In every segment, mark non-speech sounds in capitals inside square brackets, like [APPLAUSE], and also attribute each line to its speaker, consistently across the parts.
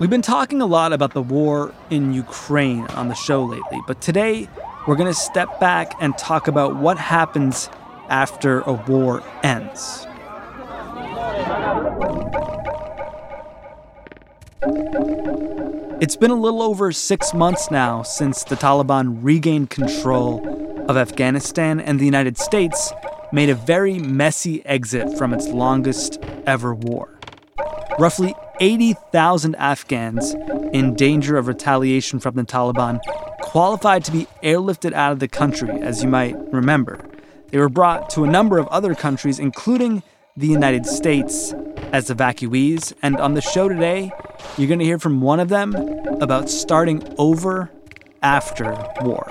Speaker 1: We've been talking a lot about the war in Ukraine on the show lately, but today we're going to step back and talk about what happens after a war ends. It's been a little over six months now since the Taliban regained control of Afghanistan, and the United States made a very messy exit from its longest ever war. Roughly 80,000 Afghans in danger of retaliation from the Taliban qualified to be airlifted out of the country, as you might remember. They were brought to a number of other countries, including the United States, as evacuees. And on the show today, you're going to hear from one of them about starting over after war.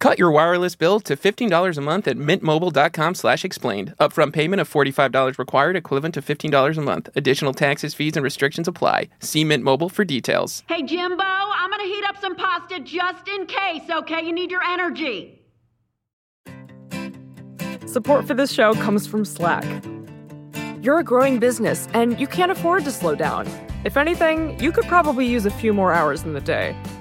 Speaker 2: Cut your wireless bill to $15 a month at mintmobile.com slash explained. Upfront payment of $45 required, equivalent to $15 a month. Additional taxes, fees, and restrictions apply. See Mint Mobile for details.
Speaker 3: Hey, Jimbo, I'm gonna heat up some pasta just in case, okay? You need your energy.
Speaker 4: Support for this show comes from Slack. You're a growing business and you can't afford to slow down. If anything, you could probably use a few more hours in the day.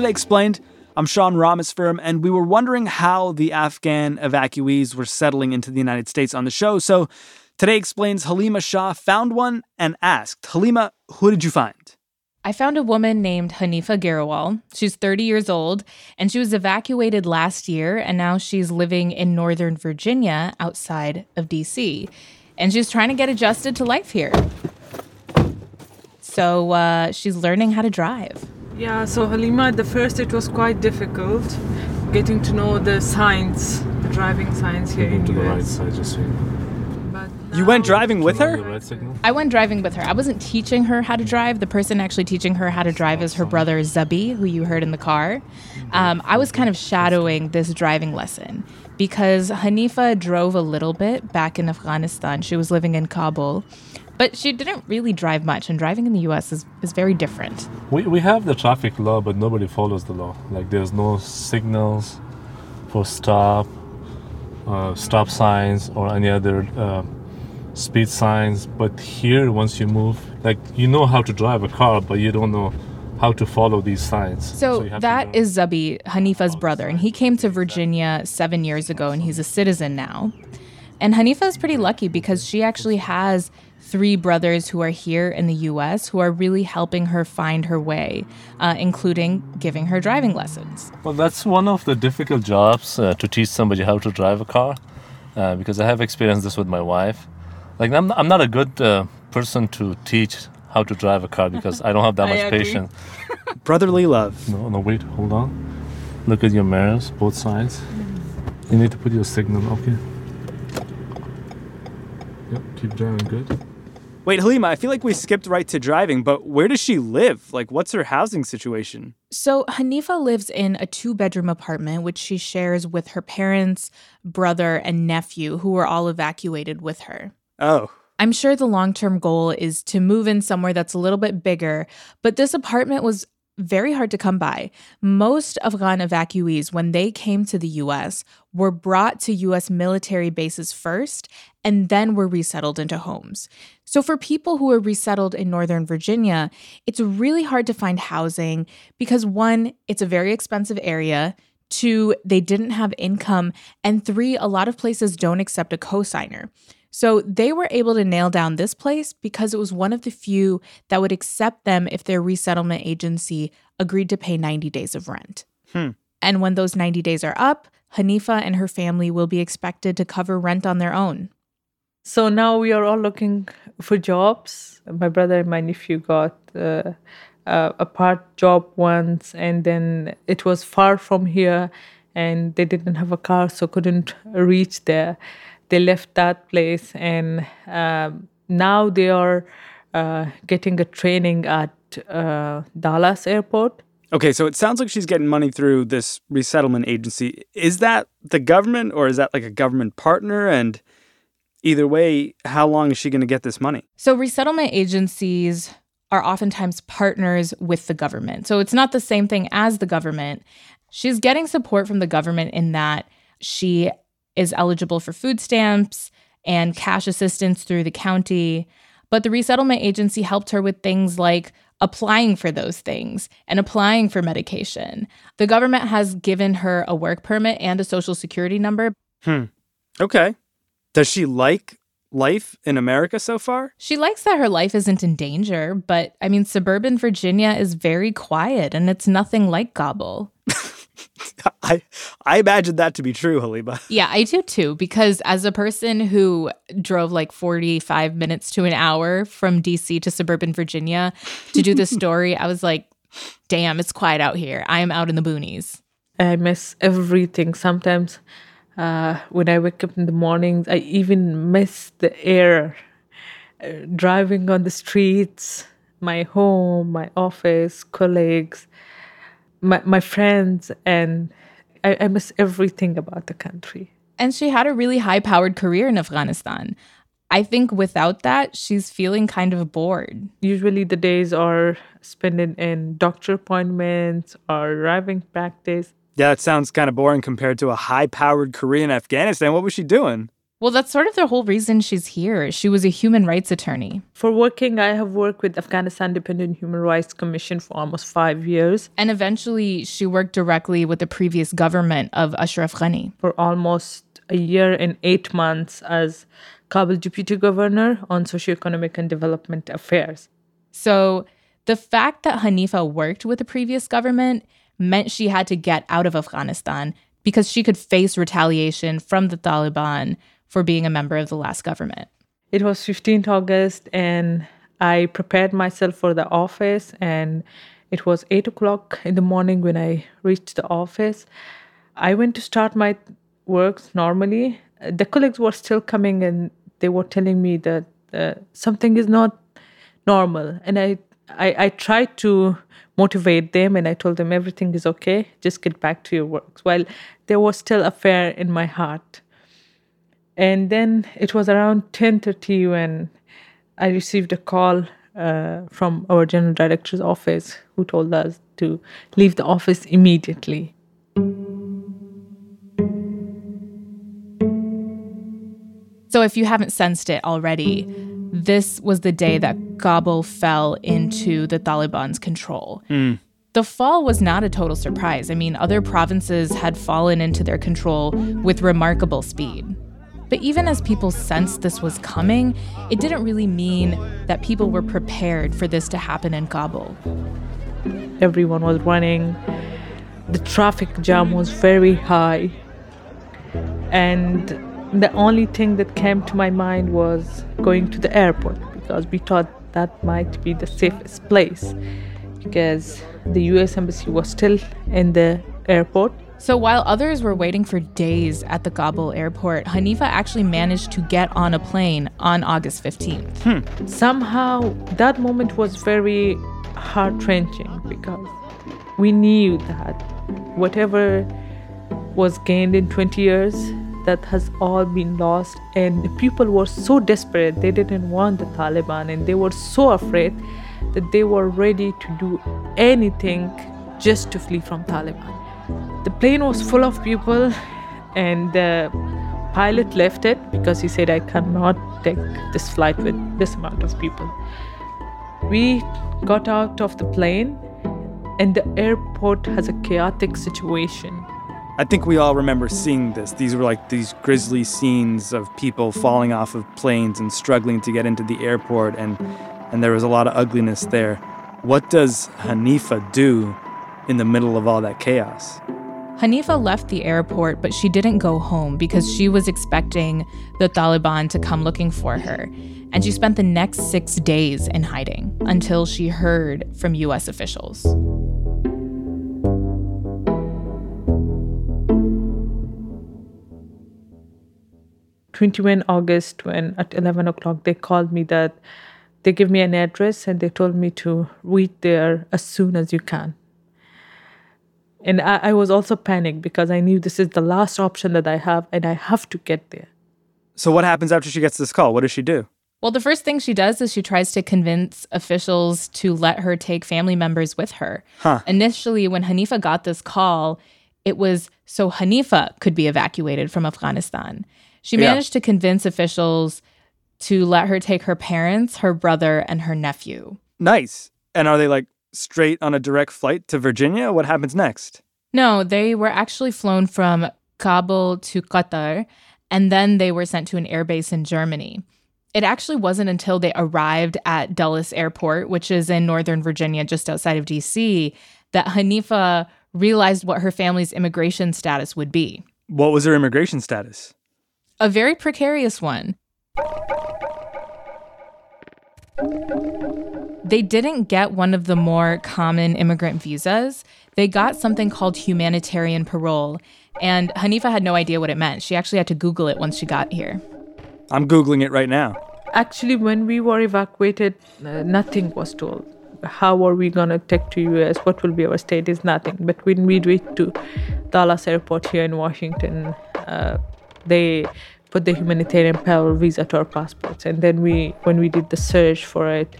Speaker 1: Today Explained. I'm Sean Rameswaram, and we were wondering how the Afghan evacuees were settling into the United States on the show. So Today Explains Halima Shah found one and asked, Halima, who did you find?
Speaker 5: I found a woman named Hanifa Girawal. She's 30 years old and she was evacuated last year and now she's living in Northern Virginia outside of DC. And she's trying to get adjusted to life here. So uh, she's learning how to drive.
Speaker 6: Yeah, so Halima, at the first it was quite difficult getting to know the signs, the driving signs here in
Speaker 7: to the right side, just so you know.
Speaker 1: You went driving with her?
Speaker 5: I went driving with her. I wasn't teaching her how to drive. The person actually teaching her how to drive is her brother Zabi, who you heard in the car. Um, I was kind of shadowing this driving lesson because Hanifa drove a little bit back in Afghanistan. She was living in Kabul, but she didn't really drive much. And driving in the U.S. is, is very different.
Speaker 7: We, we have the traffic law, but nobody follows the law. Like there's no signals for stop, uh, stop signs, or any other uh, speed signs. But here, once you move, like you know how to drive a car, but you don't know how to follow these signs.
Speaker 5: So,
Speaker 7: to
Speaker 5: that is Zabi, Hanifa's brother, and he came to Virginia seven years ago, and he's a citizen now. And Hanifa is pretty lucky because she actually has three brothers who are here in the U.S. who are really helping her find her way, uh, including giving her driving lessons.
Speaker 7: Well, that's one of the difficult jobs uh, to teach somebody how to drive a car, uh, because I have experienced this with my wife. Like I'm, I'm not a good uh, person to teach how to drive a car [LAUGHS] because I don't have that much
Speaker 6: agree.
Speaker 7: patience. [LAUGHS]
Speaker 1: Brotherly love.
Speaker 7: No, no, wait, hold on. Look at your mirrors, both sides. You need to put your signal. Okay. Yep, keep driving good.
Speaker 1: Wait, Halima, I feel like we skipped right to driving, but where does she live? Like, what's her housing situation?
Speaker 5: So, Hanifa lives in a two bedroom apartment, which she shares with her parents, brother, and nephew, who were all evacuated with her.
Speaker 1: Oh,
Speaker 5: I'm sure the long term goal is to move in somewhere that's a little bit bigger, but this apartment was very hard to come by. Most Afghan evacuees, when they came to the US, were brought to US military bases first and then were resettled into homes. So, for people who were resettled in Northern Virginia, it's really hard to find housing because one, it's a very expensive area. Two, they didn't have income. And three, a lot of places don't accept a cosigner. So they were able to nail down this place because it was one of the few that would accept them if their resettlement agency agreed to pay 90 days of rent.
Speaker 1: Hmm.
Speaker 5: And when those 90 days are up, Hanifa and her family will be expected to cover rent on their own.
Speaker 6: So now we are all looking for jobs. My brother and my nephew got uh, a part job once, and then it was far from here, and they didn't have a car, so couldn't reach there they left that place and um, now they are uh, getting a training at uh, Dulles airport.
Speaker 1: Okay, so it sounds like she's getting money through this resettlement agency. Is that the government or is that like a government partner? And either way, how long is she going to get this money?
Speaker 5: So, resettlement agencies are oftentimes partners with the government. So, it's not the same thing as the government. She's getting support from the government in that she is eligible for food stamps and cash assistance through the county. But the resettlement agency helped her with things like applying for those things and applying for medication. The government has given her a work permit and a social security number.
Speaker 1: Hmm. Okay. Does she like life in America so far?
Speaker 5: She likes that her life isn't in danger, but I mean, suburban Virginia is very quiet and it's nothing like Kabul. [LAUGHS]
Speaker 1: I I imagine that to be true, Halima. [LAUGHS]
Speaker 5: Yeah, I do too. Because as a person who drove like 45 minutes to an hour from DC to suburban Virginia to do this [LAUGHS] story, I was like, damn, it's quiet out here. I am out in the boonies.
Speaker 6: I miss everything. Sometimes uh, when I wake up in the mornings, I even miss the air. Uh, driving on the streets, my home, my office, colleagues my, my friends and I, I miss everything about the country.
Speaker 5: And she had a really high powered career in Afghanistan. I think without that, she's feeling kind of bored.
Speaker 6: Usually the days are spent in doctor appointments or driving practice.
Speaker 1: Yeah, it sounds kind of boring compared to a high powered career in Afghanistan. What was she doing?
Speaker 5: Well, that's sort of the whole reason she's here. She was a human rights attorney.
Speaker 6: For working, I have worked with Afghanistan Independent Human Rights Commission for almost five years.
Speaker 5: And eventually, she worked directly with the previous government of Ashraf Ghani.
Speaker 6: For almost a year and eight months as Kabul Deputy Governor on Socioeconomic and Development Affairs.
Speaker 5: So, the fact that Hanifa worked with the previous government meant she had to get out of Afghanistan because she could face retaliation from the Taliban for being a member of the last government?
Speaker 6: It was 15th August, and I prepared myself for the office, and it was 8 o'clock in the morning when I reached the office. I went to start my works normally. The colleagues were still coming, and they were telling me that uh, something is not normal. And I, I, I tried to motivate them, and I told them everything is okay. Just get back to your works. While there was still a fear in my heart and then it was around 10:30 when I received a call uh, from our general director's office, who told us to leave the office immediately.
Speaker 5: So, if you haven't sensed it already, this was the day that Kabul fell into the Taliban's control.
Speaker 1: Mm.
Speaker 5: The fall was not a total surprise. I mean, other provinces had fallen into their control with remarkable speed. But even as people sensed this was coming, it didn't really mean that people were prepared for this to happen in Kabul.
Speaker 6: Everyone was running. The traffic jam was very high. And the only thing that came to my mind was going to the airport because we thought that might be the safest place because the US embassy was still in the airport
Speaker 5: so while others were waiting for days at the Kabul airport, Hanifa actually managed to get on a plane on August 15th.
Speaker 1: Hmm.
Speaker 6: Somehow that moment was very heart wrenching because we knew that whatever was gained in 20 years that has all been lost and people were so desperate they didn't want the taliban and they were so afraid that they were ready to do anything just to flee from Taliban. The plane was full of people, and the pilot left it because he said, I cannot take this flight with this amount of people. We got out of the plane, and the airport has a chaotic situation.
Speaker 1: I think we all remember seeing this. These were like these grisly scenes of people falling off of planes and struggling to get into the airport, and, and there was a lot of ugliness there. What does Hanifa do in the middle of all that chaos?
Speaker 5: Hanifa left the airport, but she didn't go home because she was expecting the Taliban to come looking for her. And she spent the next six days in hiding until she heard from US officials.
Speaker 6: 21 August, when at 11 o'clock they called me that they gave me an address and they told me to reach there as soon as you can. And I, I, was also panicked because I knew this is the last option that I have and I have to get there.
Speaker 1: So, what happens after she gets this call? What does she do?
Speaker 5: Well, the first thing she does is she tries to convince officials to let her take family members with her.
Speaker 1: Huh.
Speaker 5: Initially, when Hanifa got this call, it was so Hanifa could be evacuated from Afghanistan. She managed yeah. to convince officials to let her take her parents, her brother, and her nephew.
Speaker 1: Nice. And are they like straight on a direct flight to Virginia? What happens next?
Speaker 5: No, they were actually flown from Kabul to Qatar, and then they were sent to an airbase in Germany. It actually wasn't until they arrived at Dulles Airport, which is in Northern Virginia, just outside of DC, that Hanifa realized what her family's immigration status would be.
Speaker 1: What was her immigration status?
Speaker 5: A very precarious one. They didn't get one of the more common immigrant visas. They got something called humanitarian parole. And Hanifa had no idea what it meant. She actually had to Google it once she got here.
Speaker 1: I'm Googling it right now.
Speaker 6: Actually, when we were evacuated, uh, nothing was told. How are we going to take to US? What will be our status? Nothing. But when we reached to Dulles Airport here in Washington, uh, they put the humanitarian parole visa to our passports. And then we, when we did the search for it,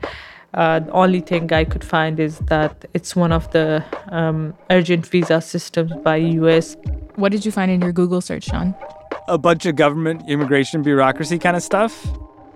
Speaker 6: uh, the only thing I could find is that it's one of the um, urgent visa systems by US.
Speaker 5: What did you find in your Google search, Sean?
Speaker 1: A bunch of government immigration bureaucracy kind of stuff.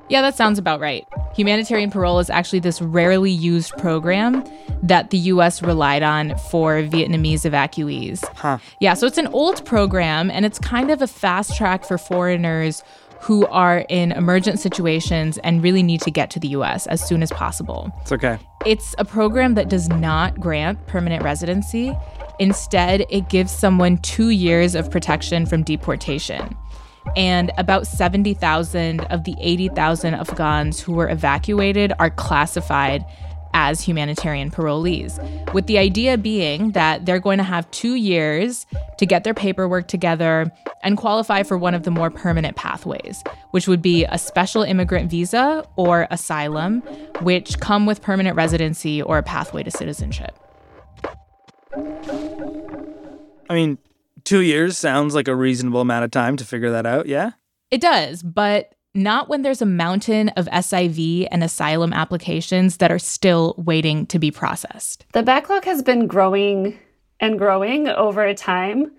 Speaker 5: Yeah, that sounds about right. Humanitarian parole is actually this rarely used program that the US relied on for Vietnamese evacuees.
Speaker 1: Huh.
Speaker 5: Yeah, so it's an old program and it's kind of a fast track for foreigners who are in emergent situations and really need to get to the US as soon as possible.
Speaker 1: It's okay.
Speaker 5: It's a program that does not grant permanent residency. Instead, it gives someone two years of protection from deportation and about 70,000 of the 80,000 Afghans who were evacuated are classified as humanitarian parolees, with the idea being that they're going to have two years to get their paperwork together and qualify for one of the more permanent pathways, which would be a special immigrant visa or asylum, which come with permanent residency or a pathway to citizenship.
Speaker 1: I mean, two years sounds like a reasonable amount of time to figure that out, yeah?
Speaker 5: It does, but not when there's a mountain of SIV and asylum applications that are still waiting to be processed.
Speaker 8: The backlog has been growing and growing over time.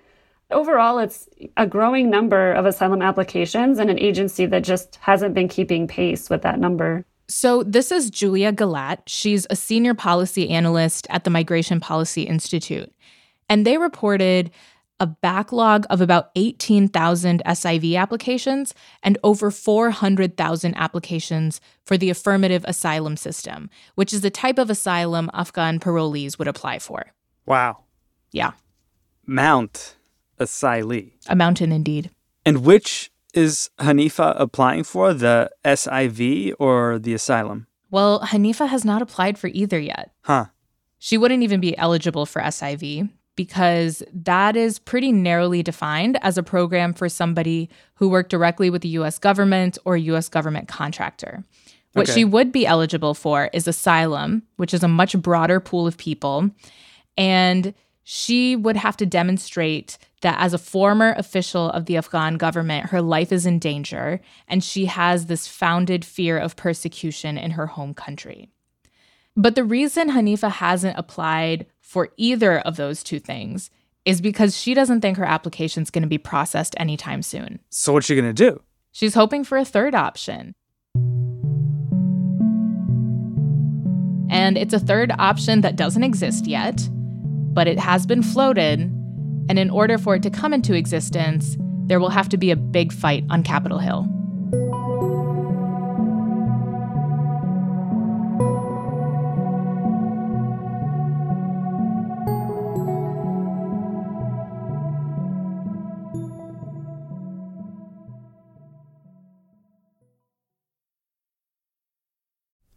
Speaker 8: Overall, it's a growing number of asylum applications and an agency that just hasn't been keeping pace with that number.
Speaker 5: So, this is Julia Gelatt. She's a senior policy analyst at the Migration Policy Institute. And they reported a backlog of about 18,000 SIV applications and over 400,000 applications for the affirmative asylum system, which is the type of asylum Afghan parolees would apply for.
Speaker 1: Wow.
Speaker 5: Yeah.
Speaker 1: Mount Asylee.
Speaker 5: A mountain indeed.
Speaker 1: And which is Hanifa applying for, the SIV or the asylum?
Speaker 5: Well, Hanifa has not applied for either yet.
Speaker 1: Huh.
Speaker 5: She wouldn't even be eligible for SIV because that is pretty narrowly defined as a program for somebody who worked directly with the US government or US government contractor. What okay. she would be eligible for is asylum, which is a much broader pool of people. And she would have to demonstrate that as a former official of the Afghan government, her life is in danger and she has this founded fear of persecution in her home country. But the reason Hanifa hasn't applied for either of those two things is because she doesn't think her application's going to be processed anytime soon.
Speaker 9: So what's she going to do?
Speaker 5: She's hoping for a third option. And it's a third option that doesn't exist yet, but it has been floated. And in order for it to come into existence, there will have to be a big fight on Capitol Hill.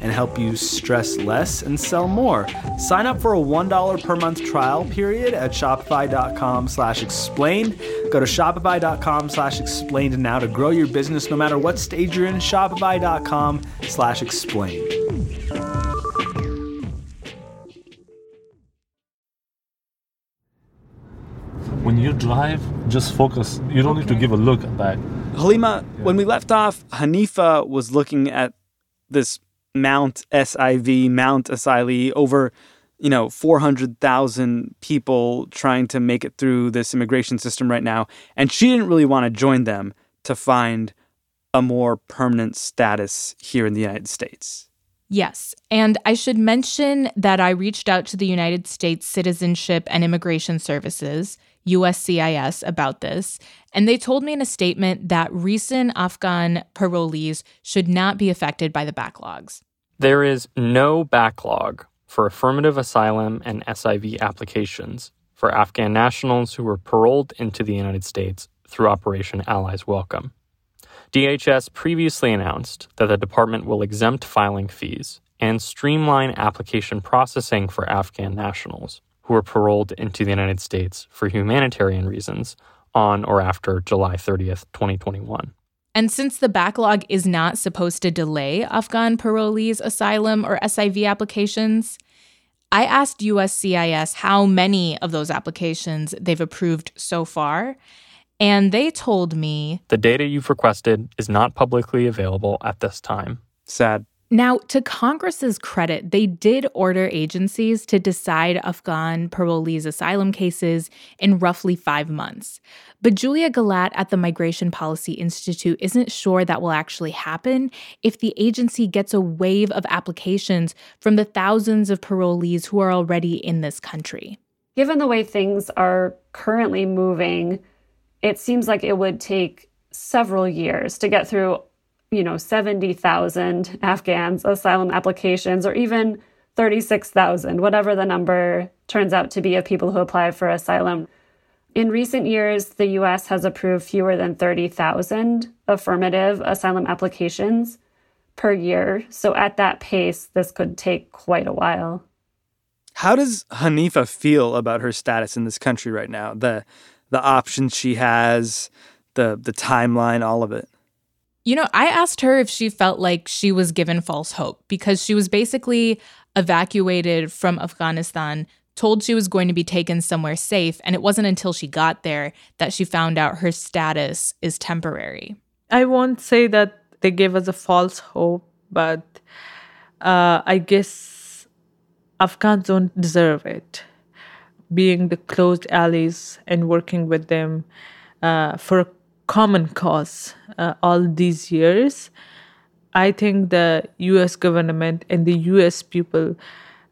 Speaker 9: and help you stress less and sell more. Sign up for a $1 per month trial period at shopify.com slash explained. Go to shopify.com slash explained now to grow your business no matter what stage you're in. Shopify.com slash explained.
Speaker 7: When you drive, just focus. You don't need to give a look back. that.
Speaker 9: Halima, when we left off, Hanifa was looking at this Mount SIV, Mount Asylee, over, you know, 400,000 people trying to make it through this immigration system right now. And she didn't really want to join them to find a more permanent status here in the United States.
Speaker 5: Yes. And I should mention that I reached out to the United States Citizenship and Immigration Services, USCIS, about this. And they told me in a statement that recent Afghan parolees should not be affected by the backlogs.
Speaker 10: There is no backlog for affirmative asylum and SIV applications for Afghan nationals who were paroled into the United States through Operation Allies Welcome. DHS previously announced that the department will exempt filing fees and streamline application processing for Afghan nationals who were paroled into the United States for humanitarian reasons on or after July 30th, 2021.
Speaker 5: And since the backlog is not supposed to delay Afghan parolees' asylum or SIV applications, I asked USCIS how many of those applications they've approved so far. And they told me
Speaker 10: The data you've requested is not publicly available at this time.
Speaker 9: Sad.
Speaker 5: Now, to Congress's credit, they did order agencies to decide Afghan parolees' asylum cases in roughly five months. But Julia Gelatt at the Migration Policy Institute isn't sure that will actually happen if the agency gets a wave of applications from the thousands of parolees who are already in this country.
Speaker 8: Given the way things are currently moving, it seems like it would take several years to get through you know, 70,000 Afghans asylum applications or even 36,000, whatever the number turns out to be of people who apply for asylum. In recent years, the US has approved fewer than 30,000 affirmative asylum applications per year. So at that pace, this could take quite a while.
Speaker 1: How does Hanifa feel about her status in this country right now? The the options she has, the the timeline, all of it.
Speaker 5: You know, I asked her if she felt like she was given false hope because she was basically evacuated from Afghanistan, told she was going to be taken somewhere safe, and it wasn't until she got there that she found out her status is temporary.
Speaker 6: I won't say that they gave us a false hope, but uh, I guess Afghans don't deserve it. Being the closed allies and working with them uh, for common cause uh, all these years. I think the US government and the US people,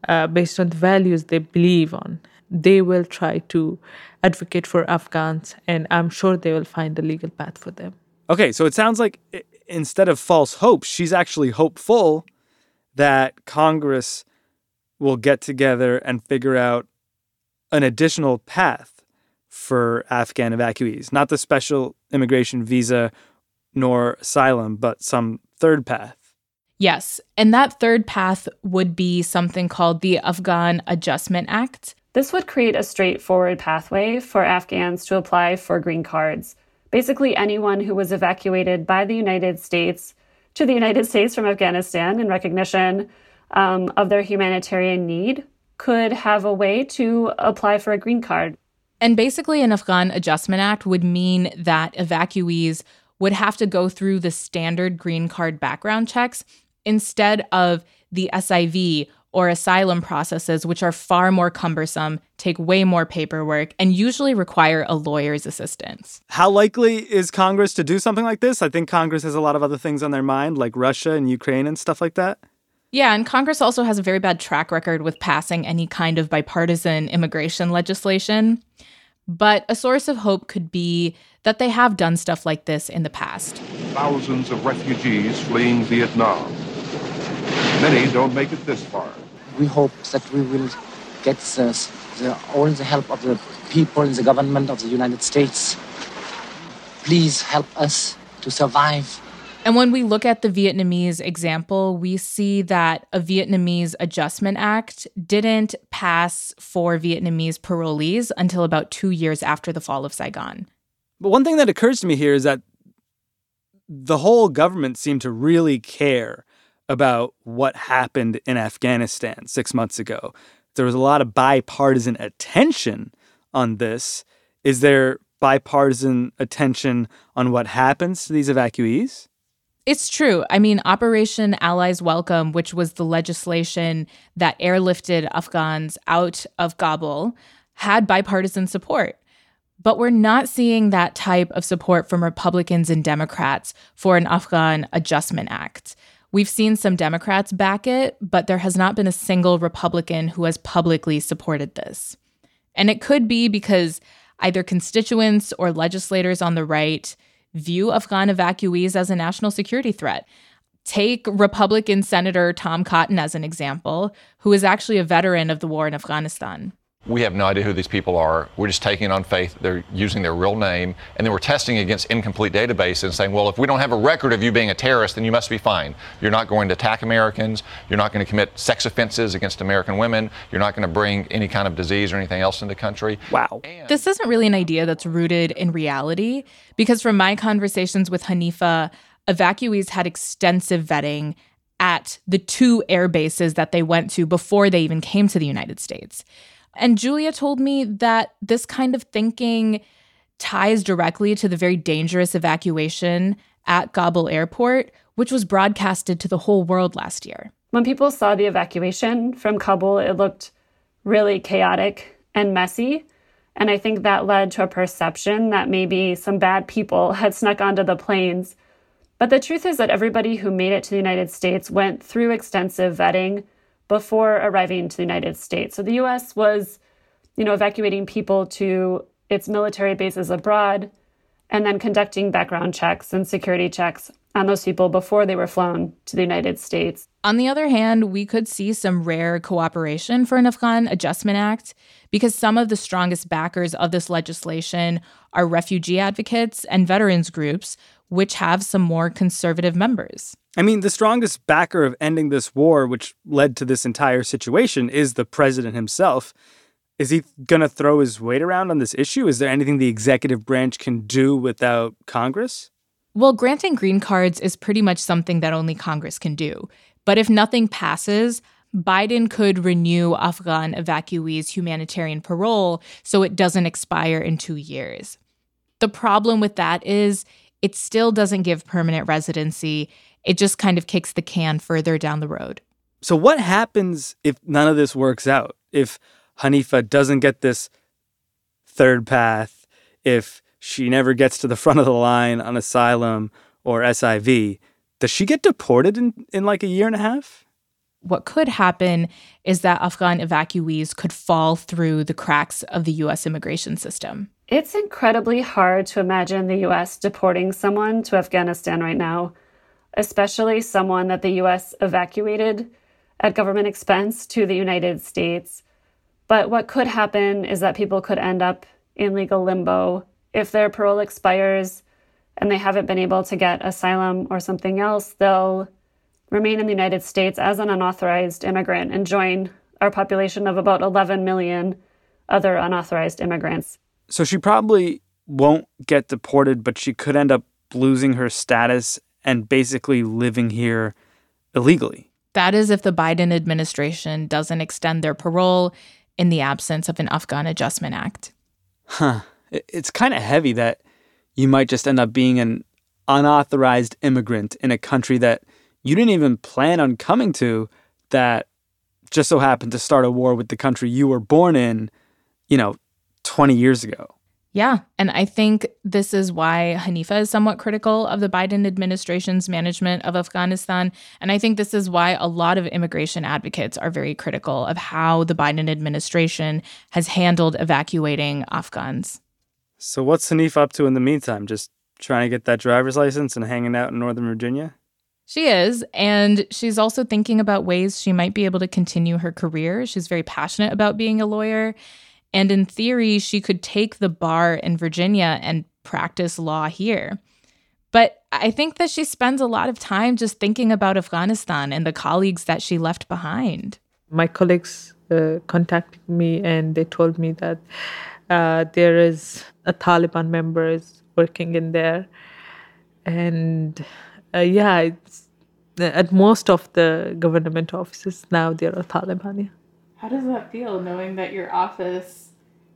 Speaker 6: uh, based on the values they believe on, they will try to advocate for Afghans, and I'm sure they will find a legal path for them.
Speaker 1: Okay, so it sounds like instead of false hope, she's actually hopeful that Congress will get together and figure out an additional path for Afghan evacuees, not the special immigration visa nor asylum, but some third path.
Speaker 5: Yes, and that third path would be something called the Afghan Adjustment Act.
Speaker 8: This would create a straightforward pathway for Afghans to apply for green cards. Basically, anyone who was evacuated by the United States to the United States from Afghanistan in recognition um, of their humanitarian need could have a way to apply for a green card.
Speaker 5: And basically, an Afghan Adjustment Act would mean that evacuees would have to go through the standard green card background checks instead of the SIV or asylum processes, which are far more cumbersome, take way more paperwork, and usually require a lawyer's assistance.
Speaker 1: How likely is Congress to do something like this? I think Congress has a lot of other things on their mind, like Russia and Ukraine and stuff like that.
Speaker 5: Yeah, and Congress also has a very bad track record with passing any kind of bipartisan immigration legislation. But a source of hope could be that they have done stuff like this in the past.
Speaker 11: Thousands of refugees fleeing Vietnam. Many don't make it this far.
Speaker 12: We hope that we will get the, the, all the help of the people in the government of the United States. Please help us to survive
Speaker 5: and when we look at the Vietnamese example, we see that a Vietnamese Adjustment Act didn't pass for Vietnamese parolees until about two years after the fall of Saigon.
Speaker 1: But one thing that occurs to me here is that the whole government seemed to really care about what happened in Afghanistan six months ago. There was a lot of bipartisan attention on this. Is there bipartisan attention on what happens to these evacuees?
Speaker 5: It's true. I mean, Operation Allies Welcome, which was the legislation that airlifted Afghans out of Kabul, had bipartisan support. But we're not seeing that type of support from Republicans and Democrats for an Afghan Adjustment Act. We've seen some Democrats back it, but there has not been a single Republican who has publicly supported this. And it could be because either constituents or legislators on the right view Afghan evacuees as a national security threat. Take Republican Senator Tom Cotton as an example, who is actually a veteran of the war in Afghanistan.
Speaker 13: We have no idea who these people are. We're just taking it on faith. They're using their real name. And then we're testing against incomplete databases and saying, well, if we don't have a record of you being a terrorist, then you must be fine. You're not going to attack Americans. You're not going to commit sex offenses against American women. You're not going to bring any kind of disease or anything else into the country.
Speaker 1: Wow.
Speaker 5: And this isn't really an idea that's rooted in reality because from my conversations with Hanifa, evacuees had extensive vetting at the two air bases that they went to before they even came to the United States. And Julia told me that this kind of thinking ties directly to the very dangerous evacuation at Kabul airport, which was broadcasted to the whole world last year.
Speaker 8: When people saw the evacuation from Kabul, it looked really chaotic and messy. And I think that led to a perception that maybe some bad people [LAUGHS] had snuck onto the planes. But the truth is that everybody who made it to the United States went through extensive vetting before arriving to the United States. So the US was, you know, evacuating people to its military bases abroad and then conducting background checks and security checks on those people before they were flown to the United States.
Speaker 5: On the other hand, we could see some rare cooperation for an Afghan Adjustment Act because some of the strongest backers of this legislation are refugee advocates and veterans groups, which have some more conservative members.
Speaker 1: I mean, the strongest backer of ending this war, which led to this entire situation, is the president himself. Is he going to throw his weight around on this issue? Is there anything the executive branch can do without Congress?
Speaker 5: Well, granting green cards is pretty much something that only Congress can do. But if nothing passes, Biden could renew Afghan evacuees' humanitarian parole so it doesn't expire in two years. The problem with that is it still doesn't give permanent residency, it just kind of kicks the can further down the road.
Speaker 1: So, what happens if none of this works out? If Hanifa doesn't get this third path, if she never gets to the [LAUGHS] front of the line on asylum or SIV, does she get deported in, in like a year and a half?
Speaker 5: What could happen is that Afghan evacuees could fall through the cracks of the US immigration system.
Speaker 8: It's incredibly hard to imagine the US deporting someone to Afghanistan right now, especially someone that the US evacuated at government expense to the United States. But what could happen is that people could end up in legal limbo if their parole expires and they haven't been able to get asylum or something else, they'll remain in the United States as an unauthorized immigrant and join our population of about 11 million other unauthorized immigrants.
Speaker 1: So she probably won't get deported, but she could end up losing her status and basically living here illegally.
Speaker 5: That is if the Biden administration doesn't extend their parole in the absence of an Afghan Adjustment Act.
Speaker 1: Huh it's kind of heavy that you might just end up being an unauthorized immigrant in a country that you didn't even plan on coming to that just so happened to start a war with the country you were born in, you know, 20 years ago.
Speaker 5: Yeah. And I think this is why Hanifa is somewhat critical of the Biden administration's management of Afghanistan. And I think this is why a lot of immigration advocates are very critical of how the Biden administration has handled evacuating Afghans.
Speaker 1: So what's Hanifa up to in the meantime? Just trying to get that driver's license and hanging out in Northern Virginia?
Speaker 5: She is. And she's also thinking about ways she might be able to continue her career. She's very passionate about being a lawyer. And in theory, she could take the bar in Virginia and practice law here. But I think that she spends a lot of time just thinking about Afghanistan and the colleagues that she left behind.
Speaker 6: My colleagues uh, contacted me and they told me that uh, there is a Taliban member is working in there, and uh, yeah, at most of the government offices now there are Taliban. Yeah.
Speaker 14: How does that feel, knowing that your office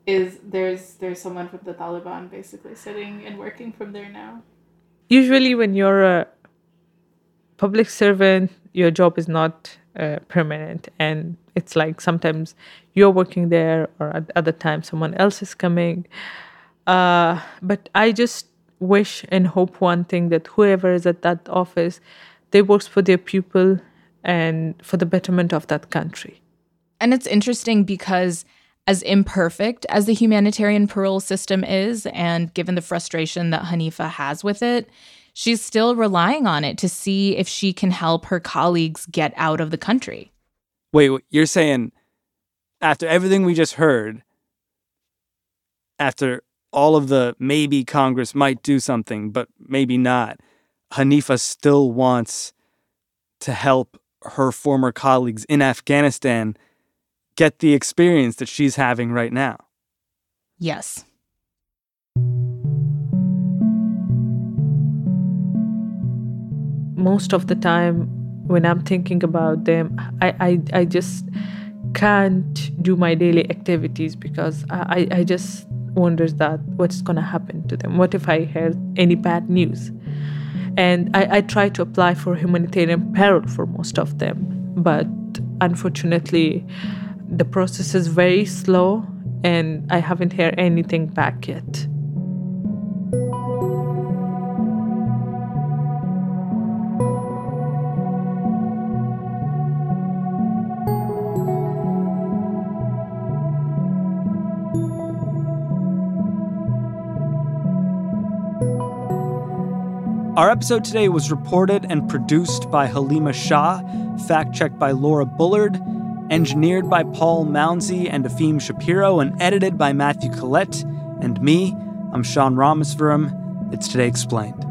Speaker 14: is there's there's someone from the Taliban basically sitting and working from there now?
Speaker 6: Usually, when you're a public servant, your job is not uh, permanent, and it's like sometimes you're working there or at other times someone else is coming uh, but i just wish and hope one thing that whoever is at that office they works for their people and for the betterment of that country
Speaker 5: and it's interesting because as imperfect as the humanitarian parole system is and given the frustration that hanifa has with it she's still relying on it to see if she can help her colleagues get out of the country.
Speaker 1: Wait you're saying after everything we just heard, after all of the maybe Congress might do something, but maybe not, Hanifa still wants to help her former colleagues in Afghanistan get the experience that she's having right now.
Speaker 5: Yes.
Speaker 6: Most of the time, when I'm thinking about them, I, I, I just can't do my daily activities because I, I just wonders that what's gonna happen to them. What if I hear any bad news? And I, I tried to apply for humanitarian parole for most of them. But unfortunately, the process is very slow and I haven't heard anything back yet.
Speaker 1: Our episode today was reported and produced by Halima Shah, fact checked by Laura Bullard, engineered by Paul Mounsey and Efim Shapiro, and edited by Matthew Collette and me. I'm Sean Rameswaram. It's Today Explained.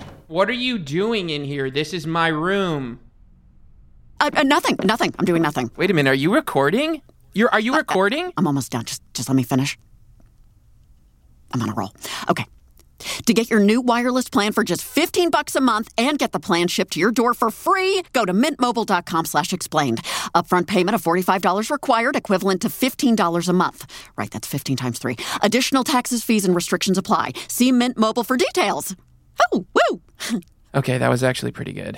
Speaker 2: What are you doing in here? This is my room.
Speaker 3: Uh, uh, nothing, nothing. I'm doing nothing.
Speaker 2: Wait a minute. Are you recording? You're are you recording?
Speaker 3: I'm almost done. Just just let me finish. I'm on a roll. Okay. To get your new wireless plan for just 15 bucks a month and get the plan shipped to your door for free, go to mintmobile.com slash explained. Upfront payment of $45 required, equivalent to $15 a month. Right, that's 15 times 3. Additional taxes, fees, and restrictions apply. See Mint Mobile for details. Oh, woo!
Speaker 2: Okay, that was actually pretty good.